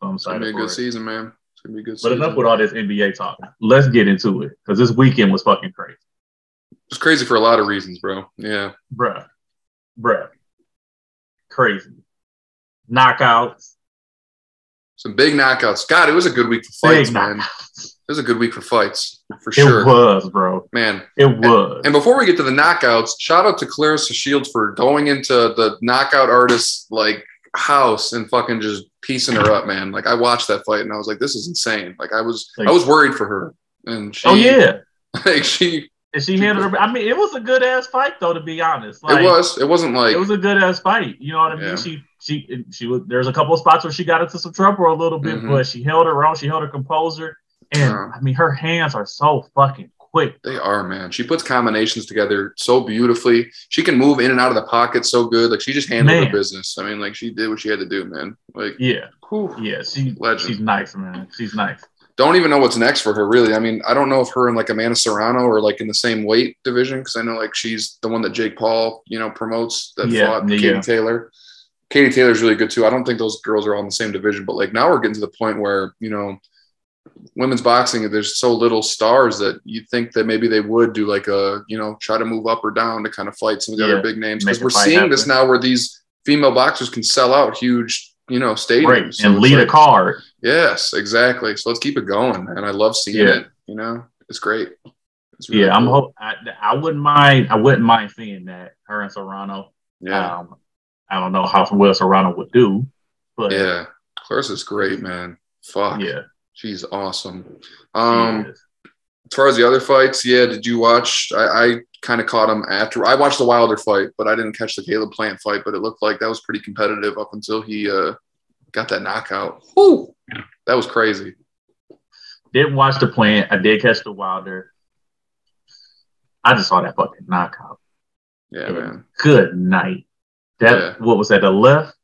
So I'm It's gonna be a good it. season, man. It's gonna be a good But season. enough with all this NBA talk. Let's get into it because this weekend was fucking crazy, It's crazy for a lot of reasons, bro. Yeah. bruh, bruh, crazy knockouts. Some big knockouts. God, it was a good week for fights, Big man. knockouts. It was a good week for fights, for sure. It was, bro. Man. It was. And before we get to the knockouts, shout out to Claressa Shields for going into the knockout artist like house and fucking just piecing her up, man. Like I watched that fight and I was like, this is insane. Like I was Like- I was worried for her. And she oh yeah, *laughs* like she and she handled her. I mean, it was a good ass fight, though. To be honest, like, it was. It wasn't like it was a good ass fight. You know what I mean? Yeah. She she she was. There's a couple of spots where she got into some trouble a little bit, Mhm. but she held her own. She held her composure, and Yeah. I mean, her hands are so fucking quick. They are, man. She puts combinations together so beautifully. She can move in and out of the pocket so good. Like she just handled Man. her business. I mean, like she did what she had to do, man. Like, Yeah, whew. yeah. She Legend. she's nice, man. She's nice. Don't even know what's next for her, really. I mean, I don't know if her and like Amanda Serrano are like in the same weight division because I know like she's the one that Jake Paul, you know, promotes that Yeah, fought yeah. Katie Taylor. Katie Taylor's really good too. I don't think those girls are all in the same division, but like now we're getting to the point where you know women's boxing there's so little stars that you think that maybe they would do like a you know try to move up or down to kind of fight some of the Yeah, other big names because we're seeing this now where these female boxers can sell out huge you know stadiums Great So and lead a like- card. yes exactly so let's keep it going and i love seeing Yeah. it you know it's great it's really Yeah, I'm. cool. Ho- I, I wouldn't mind. I wouldn't mind seeing that her and Serrano. yeah Um, I don't know how well Serrano would do, but yeah claressa's great man fuck yeah. she's awesome she um is. As far as the other fights, yeah, did you watch? I, I kind of caught him after. I watched the Wilder fight, but I didn't catch the Caleb Plant fight. But it looked like that was pretty competitive up until he uh, got that knockout. Woo! That was crazy. Didn't watch the plant. I did catch the Wilder. I just saw that fucking knockout. Yeah, man. Good night. That Yeah. what was that? The left?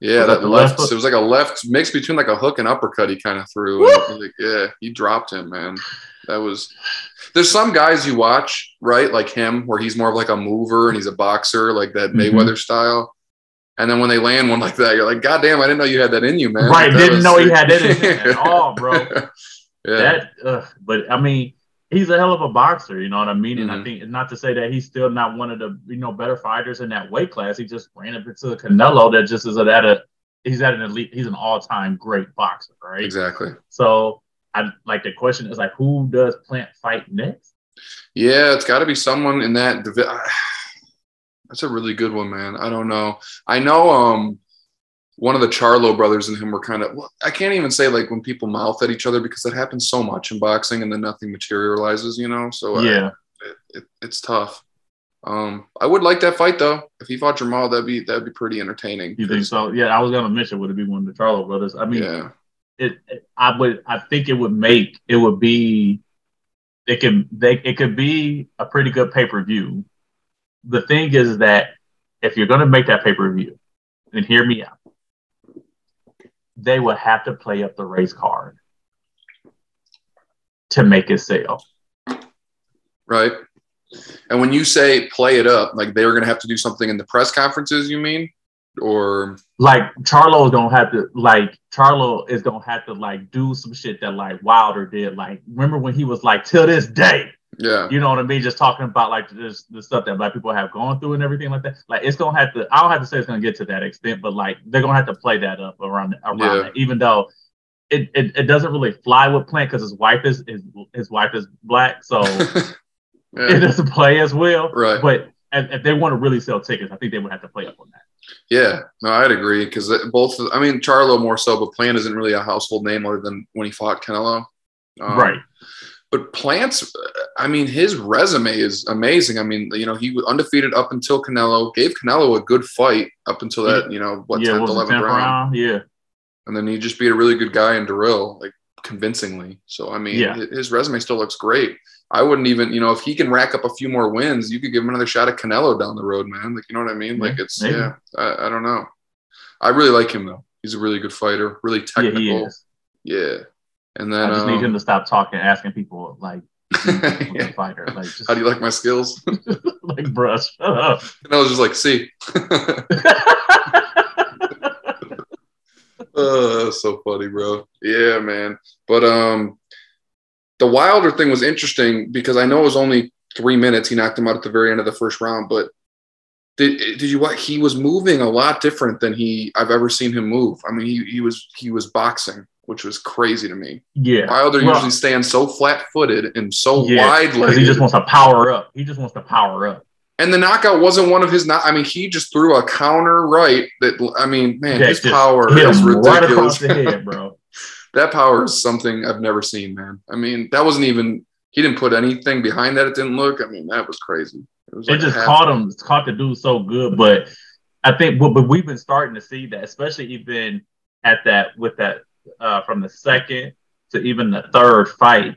Yeah, Was that that the left. left It was like a left mix between like a hook and uppercut. He kind of threw. Like, yeah, he dropped him, man. That was. There's some guys you watch, right, like him, where he's more of like a mover and he's a boxer, like that Mhm. Mayweather style. And then when they land one like that, you're like, God damn, I didn't know you had that in you, man. right, That didn't was know he had that in him at all, bro. *laughs* yeah. That, ugh, but I mean, he's a hell of a boxer. You know what I mean? And I Mhm. think not to say that he's still not one of the you know better fighters in that weight class. He just ran up into the Canelo that just is at a he's at an elite. He's an all time great boxer, right? exactly. So I like the question is like, who does Plant fight next? Yeah, it's got to be someone in that That's a really good one, man. I don't know. I know um one of the Charlo brothers and him were kind of well, I can't even say like when people mouth at each other because that happens so much in boxing and then nothing materializes, you know. So uh, yeah, it, it, it's tough. Um, I would like that fight though. If he fought Jamal, that'd be that'd be pretty entertaining. you think so? Yeah, I was gonna mention would it be one of the Charlo brothers? I mean, Yeah, it, it- I would I think it would make it would be it can they it could be a pretty good pay per view. The thing is that if you're gonna make that pay per view, and hear me out, they would have to play up the race card to make it sell. right. And when you say play it up, like they were gonna have to do something in the press conferences, you mean? Or Like Charlo is gonna have to like Charlo is gonna have to like do some shit that like Wilder did. Like remember when he was like till this day, yeah, You know what I mean? Just talking about like this the stuff that black people have gone through and everything like that. Like it's gonna have to. I don't have to say it's gonna get to that extent, but like they're gonna have to play that up around around Yeah. that. Even though it, it, it doesn't really fly with Plant because his wife is his his wife is black, so *laughs* it doesn't play as well. Right. But if, if they want to really sell tickets, I think they would have to play up on that. Yeah, no, I'd agree because both. I mean, Charlo more so, but Plant isn't really a household name other than when he fought Canelo. Um, right. But Plant's, I mean, his resume is amazing. I mean, you know, he was undefeated up until Canelo, gave Canelo a good fight up until that, you know, what, yeah. 10th, what was the 11th round. round? Yeah. And then he just beat a really good guy in Dirrell, like convincingly. So, I mean, Yeah. his resume still looks great. I wouldn't even, you know, if he can rack up a few more wins, you could give him another shot at Canelo down the road, man. Like, you know what I mean? Like, it's, maybe. yeah, I, I don't know. I really like him, though. He's a really good fighter, really Yeah, technical. is. Yeah. And then, I just need um, him to stop talking, asking people like, *laughs* *laughs* Yeah. fighter, like, just, how do you like my skills? *laughs* like, bruh, shut up. And I was just like, see. oh, that's so funny, bro. Yeah, man. But um the Wilder thing was interesting because I know it was only three minutes. He knocked him out at the very end of the first round, but did did you what he was moving a lot different than he I've ever seen him move. I mean, he he was he was boxing, which was crazy to me. yeah. Wilder Well, usually stands so flat footed and so Yeah, wide he just wants to power up. He just wants to power up. And the knockout wasn't one of his. Not, I mean, he just threw a counter right. That I mean, man, Yeah, his power is him right across the head, bro. *laughs* that power is something I've never seen, man. I mean, that wasn't even. He didn't put anything behind that. It didn't look. I mean, that was crazy. It was like a just caught him, caught the dude so good. But I think, but, but we've been starting to see that, especially even at that with that uh, from the second to even the third fight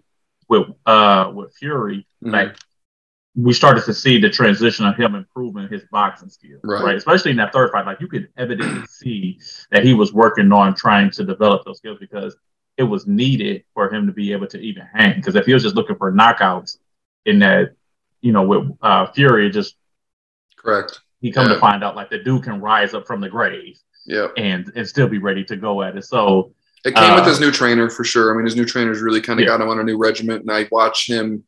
with uh with Fury, Mhm. like we started to see the transition of him improving his boxing skills, Right. right. Especially in that third fight, like you could evidently see that he was working on trying to develop those skills because it was needed for him to be able to even hang. Because if he was just looking for knockouts in that, you know, with uh, Fury, just correct. he come Yeah. to find out like the dude can rise up from the grave Yeah, and and still be ready to go at it. So it came with Uh, his new trainer for sure. I mean, his new trainer's really kind of Yeah. got him on a new regiment, and I watch him.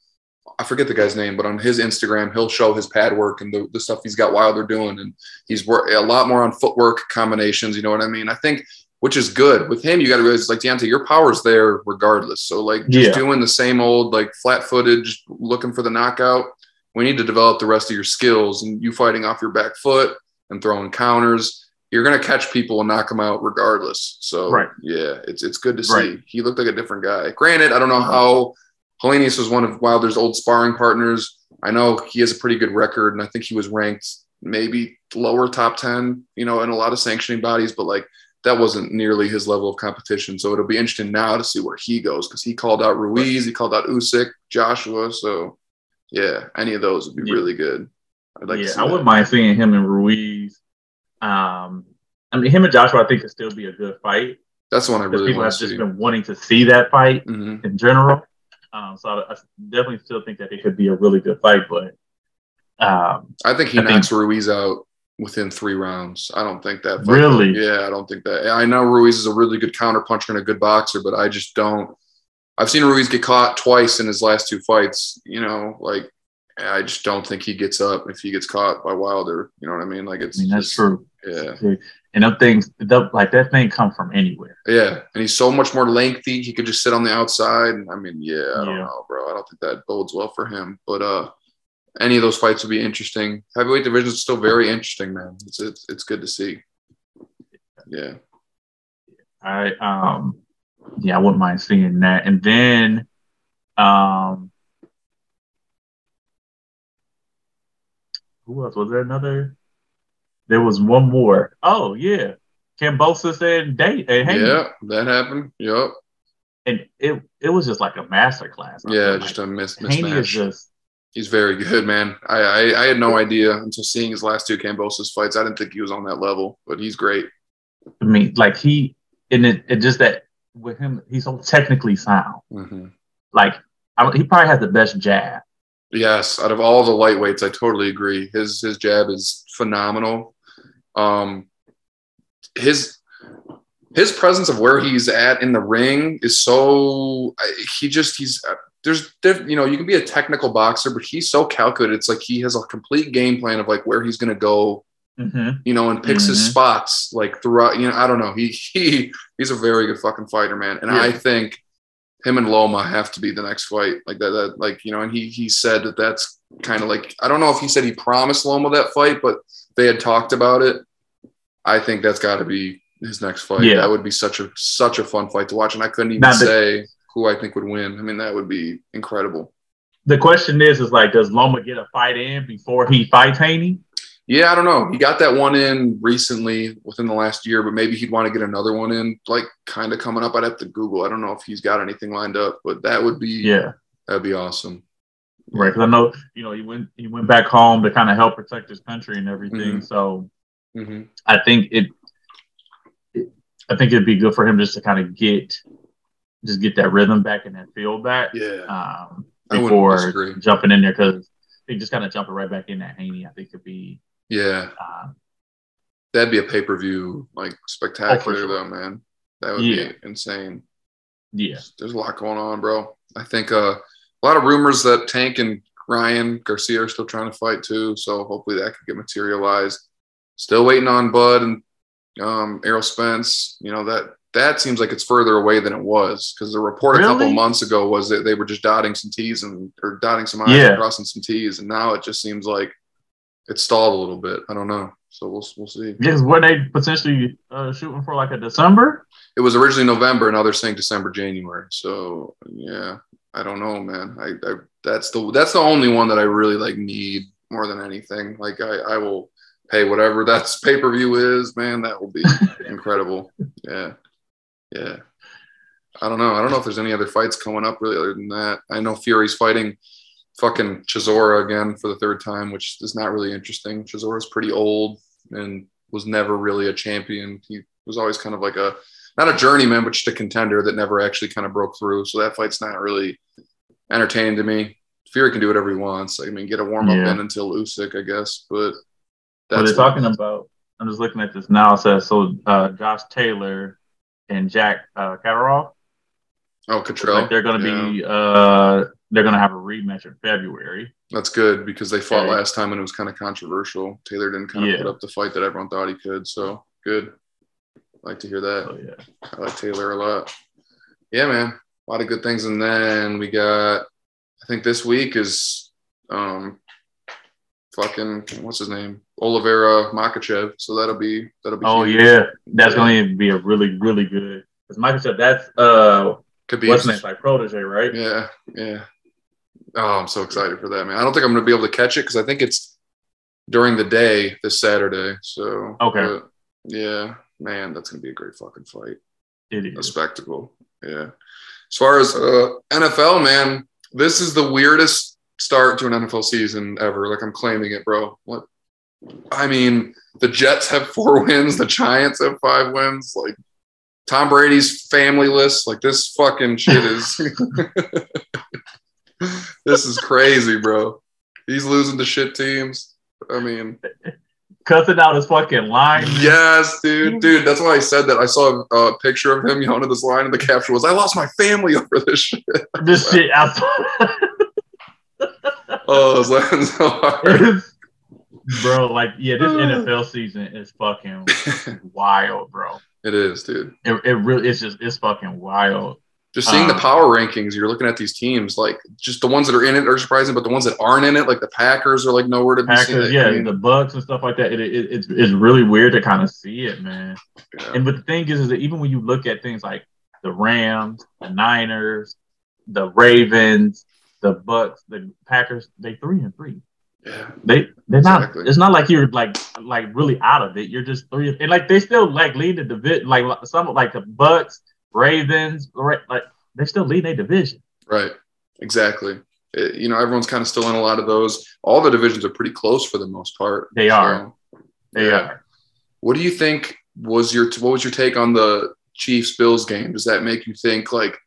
I forget the guy's name, but on his Instagram, he'll show his pad work and the, the stuff he's got Wilder doing, and he's work a lot more on footwork combinations. You know what I mean? I think, which is good with him. You got to realize, like Deontay, your power's there regardless. So like just Yeah. doing the same old like flat just looking for the knockout. We need to develop the rest of your skills, and you fighting off your back foot and throwing counters. You're gonna catch people and knock them out regardless. So Right. yeah, it's it's good to see. Right. He looked like a different guy. Granted, I don't know how Helenius was one of Wilder's old sparring partners. I know he has a pretty good record, and I think he was ranked maybe lower top 10, you know, in a lot of sanctioning bodies, but like that wasn't nearly his level of competition. So it'll be interesting now to see where he goes because he called out Ruiz, he called out Usyk, Joshua. So yeah, any of those would be Yeah. really good. I'd like to yeah, I wouldn't mind seeing him and Ruiz. Um, I mean, him and Joshua, I think, could still be a good fight That's the one I really people have just see. been wanting to see that fight Mhm. in general. Um, so I, I, definitely still think that it could be a really good fight, but um, I think he I knocks think, Ruiz out within three rounds. I don't think that. Really? yeah, I don't think that. I know Ruiz is a really good counter puncher and a good boxer, but I just don't. I've seen Ruiz get caught twice in his last two fights. You know, like I just don't think he gets up if he gets caught by Wilder. You know what I mean? Like it's. I mean, that's just, true. Yeah. And them things, like that thing, come from anywhere. Yeah, and he's so much more lengthy. He could just sit on the outside. I mean, yeah, I don't know, bro. I don't think that bodes well for him. But uh, any of those fights would be interesting. Heavyweight division is still very interesting, man. It's it's, it's good to see. Yeah. I um yeah, I wouldn't mind seeing that. And then um who else? Was there another? There was one more. Oh yeah. Kambosos and date and Haney. Yeah, that happened. Yep. And it it was just like a master class. Yeah, just like, a miss mismatch. Haney is just He's very good, man. I, I, I had no idea until seeing his last two Kambosos fights. I didn't think he was on that level, but he's great. I mean, like he, and it, it just that with him, he's so technically sound. Mm-hmm. Like I, he probably has the best jab. Yes, out of all the lightweights, I totally agree. His his jab is phenomenal. Um, his his presence of where he's at in the ring is so he just he's there's you know you can be a technical boxer but he's so calculated it's like he has a complete game plan of like where he's going to go mm-hmm. you know and picks mm-hmm. his spots like throughout you know i don't know he *laughs* he he's a very good fucking fighter man and yeah. i think him and loma have to be the next fight like that, that like you know and he he said that that's kind of like i don't know if he said he promised loma that fight but they had talked about it i think that's got to be his next fight yeah. that would be such a such a fun fight to watch and i couldn't even say who I think would win. I mean, that would be incredible. The question is, is like, does Loma get a fight in before he fights Haney? Yeah, I don't know. He got that one in recently within the last year, but maybe he'd want to get another one in, like kind of coming up. I'd have to Google. I don't know if he's got anything lined up, but that would be yeah, that'd be awesome. Right, because I know you know he went he went back home to kind of help protect his country and everything. Mm-hmm. So mm-hmm. I think it, it, I think it'd be good for him just to kind of get just get that rhythm back and that feel back. Yeah. Um, before jumping in there because they just kind of jumping right back in that Haney, I think could be. Yeah. Uh, That'd be a pay per view like spectacular oh, sure. though, man. That would yeah. be insane. Yeah. There's a lot going on, bro. I think uh, a lot of rumors that Tank and Ryan Garcia are still trying to fight too. So hopefully that could get materialized. Still waiting on Bud and um, Errol Spence. You know that that seems like it's further away than it was because the report really? a couple months ago was that they were just dotting some T's and or dotting some I's yeah. and crossing some T's, and now it just seems like it's stalled a little bit. I don't know, so we'll we'll see. Yes, were they potentially uh, shooting for like a December? It was originally November, and now they're saying December, January. So yeah, I don't know, man. I, I that's the that's the only one that I really like need more than anything. Like I I will pay whatever *laughs* that's pay per view is, man. That will be *laughs* incredible. Yeah. Yeah. I don't know. I don't know if there's any other fights coming up really other than that. I know Fury's fighting fucking Chisora again for the third time, which is not really interesting. Chisora's pretty old and was never really a champion. He was always kind of like a not a journeyman, but just a contender that never actually kind of broke through. So that fight's not really entertaining to me. Fury can do whatever he wants. I mean, get a warm up yeah. in until Usyk, I guess. But that's what they're talking about. I'm just looking at this now. It says so. Uh, Josh Taylor and Jack uh, Catterall. Oh, Cottrell. Like they're going to yeah. be uh, they're going to have a rematch in February. That's good because they fought last time and it was kind of controversial. Taylor didn't kind of put up the fight that everyone thought he could. So good. Like to hear that. Oh, yeah. I like Taylor a lot. Yeah, man. A lot of good things. And then we got, I think this week is um, fucking what's his name Oliveira Makhachev. So that'll be that'll be. Oh huge. yeah, that's yeah. going to be a really really good. Because Makhachev, that's uh, could be what's name like protege, right? Yeah, yeah. Oh, I'm so excited for that, man. I don't think I'm going to be able to catch it because I think it's during the day this Saturday. So okay, yeah, man, that's going to be a great fucking fight. It is a spectacle. Yeah. As far as uh, NFL, man, this is the weirdest start to an NFL season ever. Like I'm claiming it, bro. What? I mean, the Jets have four *laughs* wins. The Giants have five wins. Like Tom Brady's family list. Like this fucking shit is. *laughs* *laughs* this is crazy, bro. He's losing to shit teams. I mean, cussing out his fucking line. Yes, dude, mm-hmm. dude. That's why I said that. I saw a, picture of him yelling at this line, and the caption was, "I lost my family over this shit." *laughs* This shit. I *laughs* oh, I was laughing so hard. bro, like, yeah, this uh. NFL season is fucking wild, bro. *laughs* It is, dude. It, it really, it's just, it's fucking wild. Just seeing um, the power rankings, you're looking at these teams, like just the ones that are in it are surprising, but the ones that aren't in it, like the Packers, are like nowhere to Packers, be seen. Yeah, I mean, the Bucks and stuff like that. It, it, it's it's really weird to kind of see it, man. Yeah. And but the thing is, is that even when you look at things like the Rams, the Niners, the Ravens, the Bucks, the Packers, they three and three. Yeah. They they're exactly. not. It's not like you're like like really out of it. You're just three and like they still like lead the division. Like some like the Bucks Ravens, right? like they still lead a division. Right. Exactly. It, you know, everyone's kind of still in a lot of those. All the divisions are pretty close for the most part. They so, are. They yeah. are. What do you think was your what was your take on the Chiefs Bills game? Does that make you think like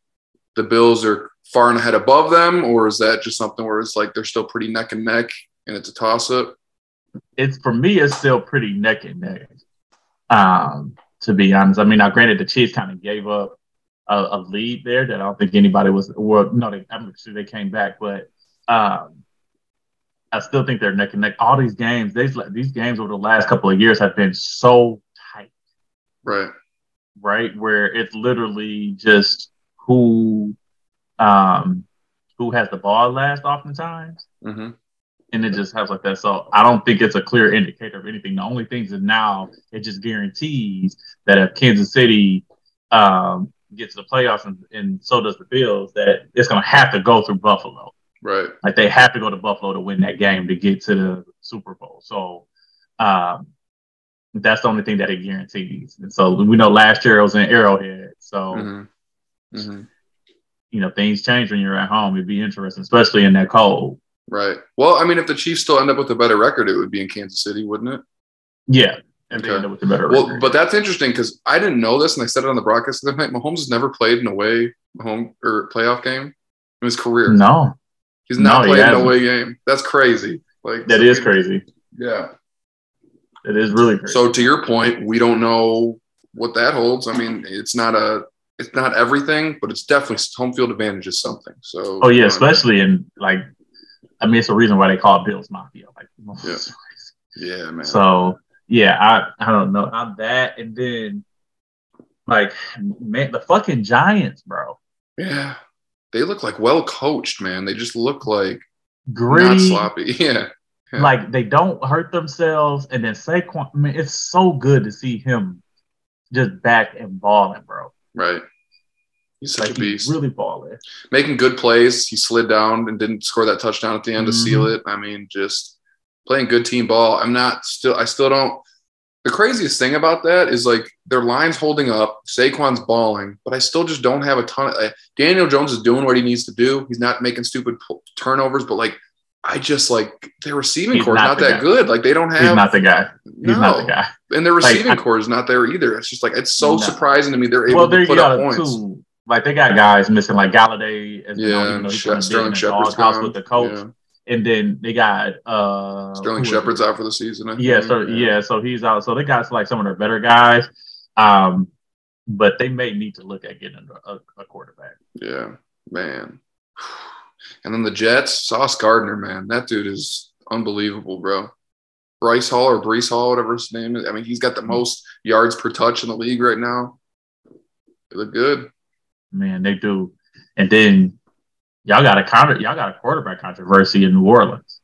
the Bills are far and ahead above them, or is that just something where it's like they're still pretty neck and neck and it's a toss up? It's for me, it's still pretty neck and neck. Um, to be honest. I mean, now granted, the Chiefs kind of gave up a, a, lead there that I don't think anybody was. Well, no, they, I'm sure they came back, but um, I still think they're neck and neck. All these games, these these games over the last couple of years have been so tight. Right. Right, where it's literally just who um who has the ball last oftentimes. Mm-hmm and it just has like that. So I don't think it's a clear indicator of anything. The only thing is now it just guarantees that if Kansas City um, gets to the playoffs and, and so does the Bills, that it's going to have to go through Buffalo. Right. Like they have to go to Buffalo to win that game to get to the Super Bowl. So um, that's the only thing that it guarantees. And so we know last year it was in Arrowhead. So, mm-hmm. Mm-hmm. you know, things change when you're at home. It'd be interesting, especially in that cold. Right. Well, I mean, if the Chiefs still end up with a better record, it would be in Kansas City, wouldn't it? Yeah. And okay. they end up with a better well, but that's interesting because I didn't know this, and I said it on the broadcast the night. Mahomes has never played an away home or playoff game in his career. No, he's not no, played he an away game. That's crazy. Like that is crazy. Yeah, it is really crazy. So to your point, we don't know what that holds. I mean, it's not a it's not everything, but it's definitely home field advantage is something. So oh yeah, uh, especially in like I mean, it's a reason why they call Bills Mafia. Like, *laughs* yeah, yeah, man. So yeah, I I don't know. I'm that, and then like man, the fucking Giants, bro. Yeah, they look like well coached, man. They just look like gritty, not sloppy. *laughs* Yeah. yeah. Like they don't hurt themselves, and then Saquon. I mean, it's so good to see him just back and balling, bro. Right. He's such like a beast. really baller. Making good plays. He slid down and didn't score that touchdown at the end mm-hmm. to seal mm-hmm. it. I mean, just playing good team ball. I'm not still. I still don't. The craziest thing about that is like their lines holding up. Saquon's balling, but I still just don't have a ton of. Uh, Daniel Jones is doing what he needs to do. He's not making stupid turnovers, but like I just like their receiving corps is not, that guy. good. Like they don't have. He's not the guy. He's no. not the guy. And their receiving like, corps is not there either. It's just like it's so no. surprising to me they're able well, to put up points. Like they got guys missing like Golladay as yeah, you know, Sterling Shepard's house with the coach. Yeah. And then they got uh Sterling Shepard's out for the season. Yeah, so yeah. yeah, so he's out. So they got like some of their better guys. Um, but they may need to look at getting a, a quarterback. Yeah, man. And then the Jets, Sauce Gardner, man, that dude is unbelievable, bro. Bryce Hall or Breece Hall, whatever his name is. I mean, he's got the most yards per touch in the league right now. They look good man, they do. And then y'all got a counter, y'all got a quarterback controversy in New Orleans.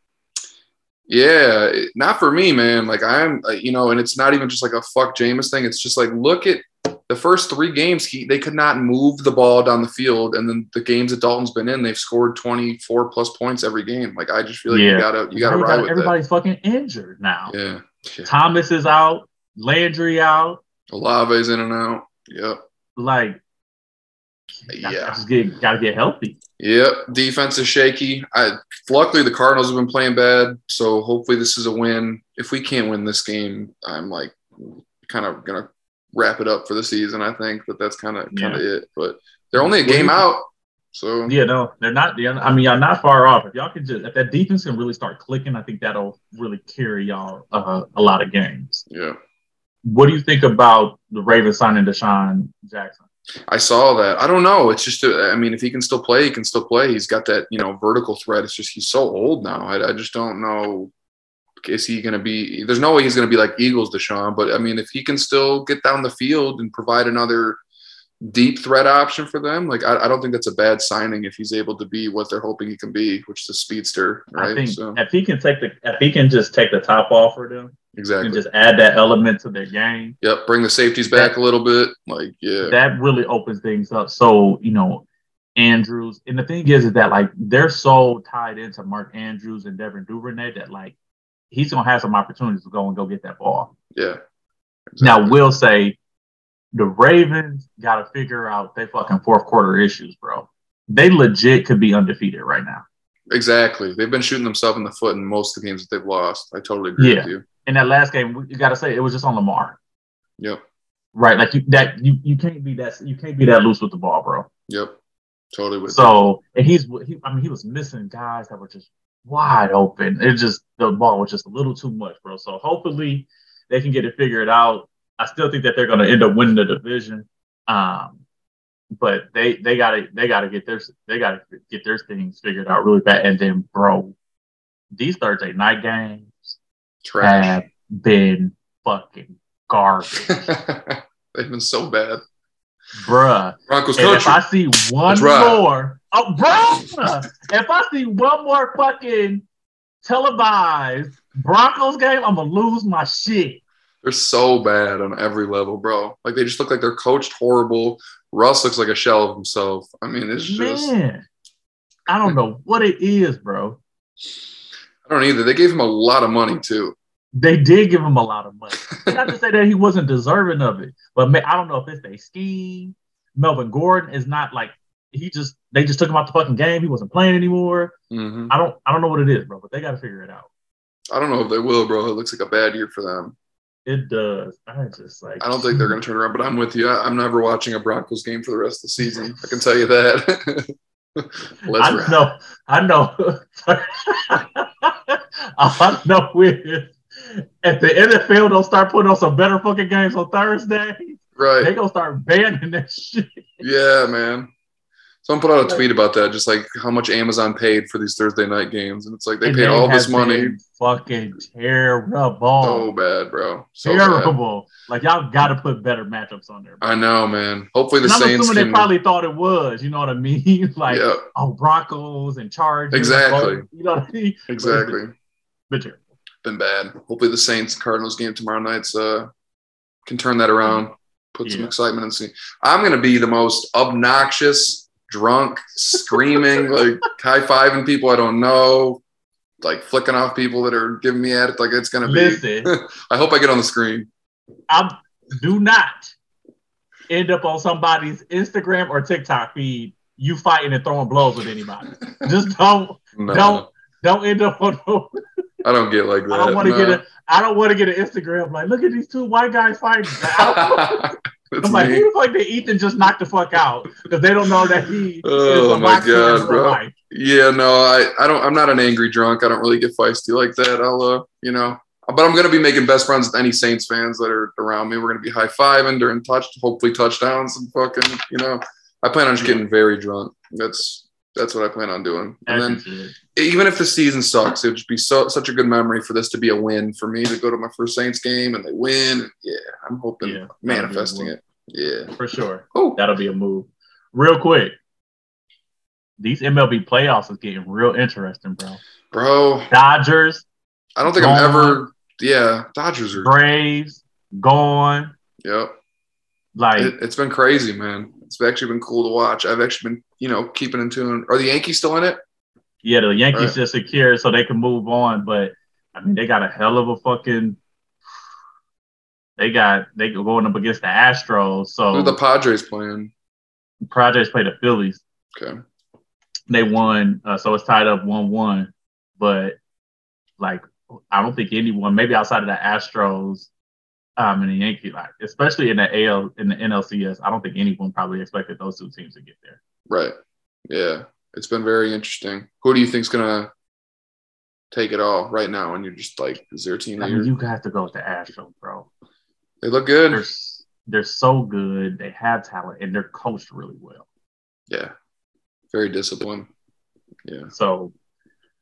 Yeah, not for me, man. Like I'm, uh, you know, and it's not even just like a fuck Jameis thing. It's just like look at the first three games. He they could not move the ball down the field, and then the games that Dalton's been in, they've scored twenty four plus points every game. Like I just feel like yeah. you gotta you gotta ride with Everybody's fucking injured now. Yeah. yeah. Thomas is out, Landry out, Olave's in and out. Yep. Like yeah, just get got to get healthy. Yep, defense is shaky. I luckily the Cardinals have been playing bad, so hopefully this is a win. If we can't win this game, I'm like kind of gonna wrap it up for the season. I think, but that's kind of kind of it. But they're only a game out. So yeah, no, they're not. They're, I mean, y'all not far off. If y'all can just if that defense can really start clicking, I think that'll really carry y'all uh, a lot of games. Yeah. What do you think about the Ravens signing DeSean Jackson? I saw that. I don't know. It's just, a, I mean, if he can still play, he can still play. He's got that, you know, vertical threat. It's just he's so old now. I, I just don't know. Is he going to be? There's no way he's going to be like Eagles DeSean. But I mean, if he can still get down the field and provide another deep threat option for them, like I, I don't think that's a bad signing if he's able to be what they're hoping he can be, which is a speedster, right? I think so if he can take the if he can just take the top off for them exactly. and just add that element to their game, Yep, bring the safeties back a little bit. Like, yeah, that really opens things up. So, you know, Andrews, and the thing is, is that like they're so tied into Mark Andrews and Devin Duvernay that like he's gonna have some opportunities to go and go get that ball. yeah. Now, we'll say the Ravens got to figure out their fucking fourth quarter issues, bro. They legit could be undefeated right now. Exactly. They've been shooting themselves in the foot in most of the games that they've lost. I totally agree Yeah. with you. In that last game, you got to say it was just on Lamar, Yep. right? Like you that you, you can't be that you can't be that loose with the ball, bro. Yep. Totally with you. So and he's he, I mean he was missing guys that were just wide open. It just the ball was just a little too much, bro. So hopefully they can get it figured out. I still think that they're going to end up winning the division. Um, but they they got to they got to get their they got to get their things figured out really bad. And then, bro, these Thursday night games Trash. have been fucking garbage, *laughs* They've been so bad. bruh. Broncos And if. I see one more, oh, bro, if I see one more fucking televised Broncos game, I'm gonna lose my shit. They're so bad on every level, bro. Like they just look like they're coached horrible. Russ looks like a shell of himself. I mean, it's just Man, I don't know what it is, bro. I don't either. They gave him a lot of money too. They did give him a lot of money. *laughs* Not to say that he wasn't deserving of it, but I don't know if it's a scheme. Melvin Gordon is not like he just they just took him out the fucking game. He wasn't playing anymore. hmm I don't I don't know what it is, bro, but they got to figure it out. I don't know if they will, bro. It looks like a bad year for them. It does. I just like I don't think they're going to turn around, but I'm with you. I, I'm never watching a Broncos game for the rest of the season. I can tell you that. *laughs* Let's I ride. know, I know. *laughs* *laughs* I know is if the NFL don't start putting on some better fucking games on Thursday, right? they gonna start banning that shit. Yeah, man. Someone put out a tweet about that, just like how much Amazon paid for these Thursday night games. And it's like they And paid all this money. Fucking terrible. So bad, bro. So bad. terrible. Like y'all got to put better matchups on there. bro. I know, man. Hopefully the And I'm Saints assuming can. they probably thought it was. You know what I mean? *laughs* like yeah, oh Broncos and Chargers. Exactly. You know what I mean? exactly. But terrible. Been bad. Hopefully the Saints Cardinals game tomorrow night's uh can turn that around, put some excitement in. See, I'm gonna be the most obnoxious, drunk, screaming, *laughs* like high fiving people I don't know, like flicking off people that are giving me at it. Like it's gonna be. Listen. *laughs* I hope I get on the screen. I do not end up on somebody's Instagram or TikTok feed you fighting and throwing blows with anybody. Just don't *laughs* No, don't don't end up on. I don't get like that. I don't want to no. get a. I don't want to get an Instagram like look at these two white guys fighting. *laughs* I That's am like, me. who the fuck Ethan just knocked the fuck out because they don't know that he Oh, my God, bro. life. Yeah, no, I, I don't. I'm not an angry drunk. I don't really get feisty like that. I'll, uh, you know, but I'm gonna be making best friends with any Saints fans that are around me. We're gonna be high fiving during touch, hopefully touchdowns and fucking, you know. I plan on just getting very drunk. That's that's what I plan on doing. And then As you should. even if the season sucks, it would just be so such a good memory for this to be a win for me to go to my first Saints game and they win. Yeah, I'm hoping, Yeah, manifesting it. Yeah. for sure. Oh, That'll be a move. Real quick, these MLB playoffs is getting real interesting, bro. bro, Dodgers, I don't think I'm ever. Yeah, Dodgers are. Braves, gone. Yep. Like It, it's been crazy, man. It's actually been cool to watch. I've actually been, you know, keeping in tune. Are the Yankees still in it? Yeah, the Yankees Right. just secured so they can move on, but I mean they got a hell of a fucking. They got they go going up against the Astros, so Who the Padres playing? Padres play the Phillies. Okay. They won, uh, so it's tied up one one. But like, I don't think anyone, maybe outside of the Astros, um, and the Yankee like especially in the AL in the NLCS, I don't think anyone probably expected those two teams to get there. Right. Yeah, it's been very interesting. Who do you think's gonna take it all right now? And you're just like, is there a team? I mean, you have to go with the Astros, bro. They look good. They're they're so good. They have talent, and they're coached really well. Yeah, very disciplined. Yeah. So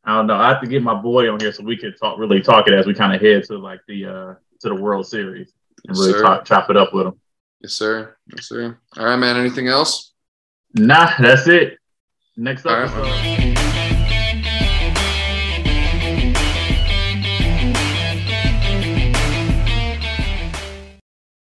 I don't know. I have to get my boy on here so we can talk really talk it as we kind of head to like the uh to the World Series and Yes, really talk, chop it up with them. Yes, sir. Yes, sir. All right, man. Anything else? Nah, that's it. Next All right, episode. man.